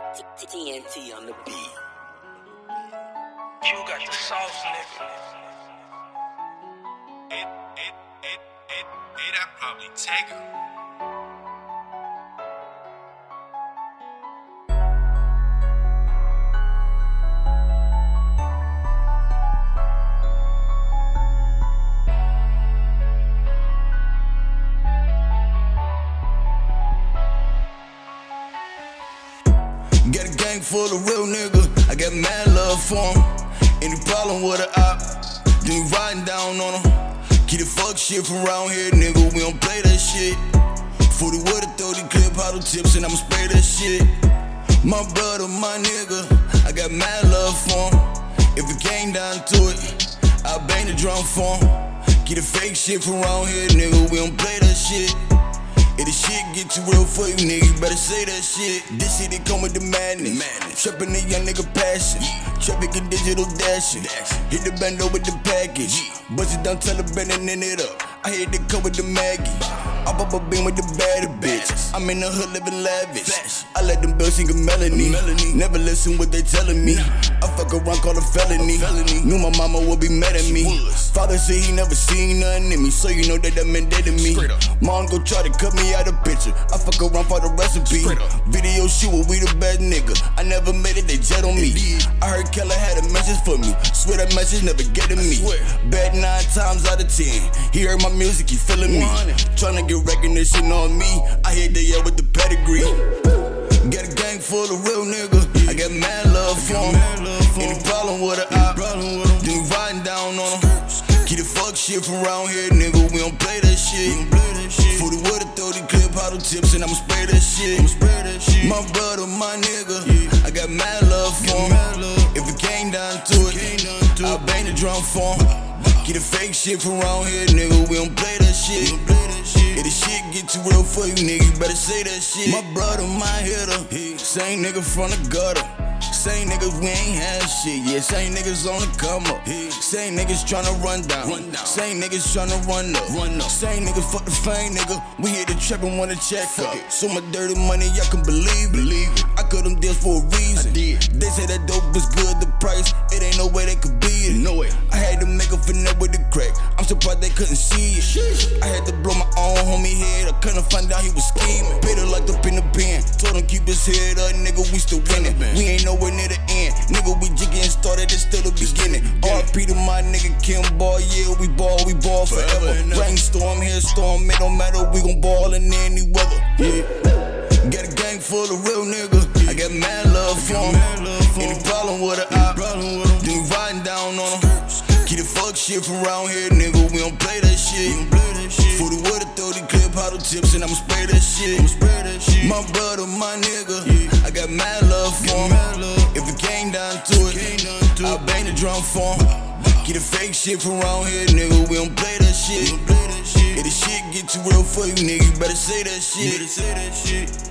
TNT on the beat. You got the sauce, nigga. It, it, it, it, it, I probably take her. Got a gang full of real niggas. I got mad love for 'em. Any problem with a op, then you riding down on 'em. Keep the fuck shit from around here, nigga. We don't play that shit. 40 with a 30 clip, hollow tips, and I'ma spray that shit. My brother, my nigga. I got mad love for 'em. If it came down to it, I bang the drum for 'em. Keep the fake shit from around here, nigga. We don't play that shit. If the shit get too real for you, nigga, you better say that shit. This shit, it come with the madness. madness. Trapping the young nigga passion. Trafficking digital dashing. Hit the bando with the package. Bust it down, tell the bend and it up. I hit the cut with the Maggie. I pop a beam with the baddie bitch. I'm in the hood living lavish. I let them bills sing a melody. Never listen what they telling me. I fuck around, call a felony. Knew my mama would be mad at me. Father said he never seen nothing in me, so you know that that man dead to me. Mom go try to cut me out of picture. I fuck around for the recipe. Video shoot, we the bad nigga. I never made it, they jet on me. I heard Keller had a message for me. Swear that message never get to me. Bad nine times out of ten. He heard my music, he feeling me. Tryna get recognition on me. I hit the air with the pedigree. Got a gang full of real niggas. I got mad love for 'em. Any problem with a op, then you riding down on 'em. Keep the fuck shit from around here, nigga. We don't play that shit. Tips, and I'ma spray that shit. My brother, my nigga. I got mad love for 'em. If it came down to it, I bang the drum for 'em. Get the fake shit from around here, nigga. We don't play that shit. If the shit get too real for you, nigga, you better say that shit. My brother, my hitter. Same nigga from the gutter. Same niggas, we ain't had shit. Yeah, same niggas on the come up. Same niggas tryna run down. Same niggas tryna run up. Same niggas fuck the fame, nigga. We hit the trap and wanna check up. So my dirty money, y'all can believe it. Believe it. I cut them deals for a reason. They say that dope was good, the price. It ain't no way they could beat it. No way. I had to make a finesse with the crack. I'm surprised they couldn't see it. I had to blow my own homie head. I couldn't find out he was scheming. Peter locked up in the pen. Told him his head up, nigga. We still winning. We ain't nowhere near the end. Nigga, we just getting started. It's still the beginning. RP to my nigga Kim Ball. Yeah, we ball, we ball forever. Rainstorm, hailstorm. It don't matter. We gon' ball in any weather. Yeah. Got a gang full of real niggas. I got mad love for 'em. Any problem with a op, then you riding down on 'em. The fuck shit from around here, nigga. We don't play that shit. 40 with a 30 clip, hollow tips, and I'ma spray that shit. My brother, my nigga. I got mad love for 'em. If it came down to it, I bang the drum for 'em. Get the fake shit from around here, nigga. We don't play that shit. If the shit get too real for you, nigga, you better say that shit.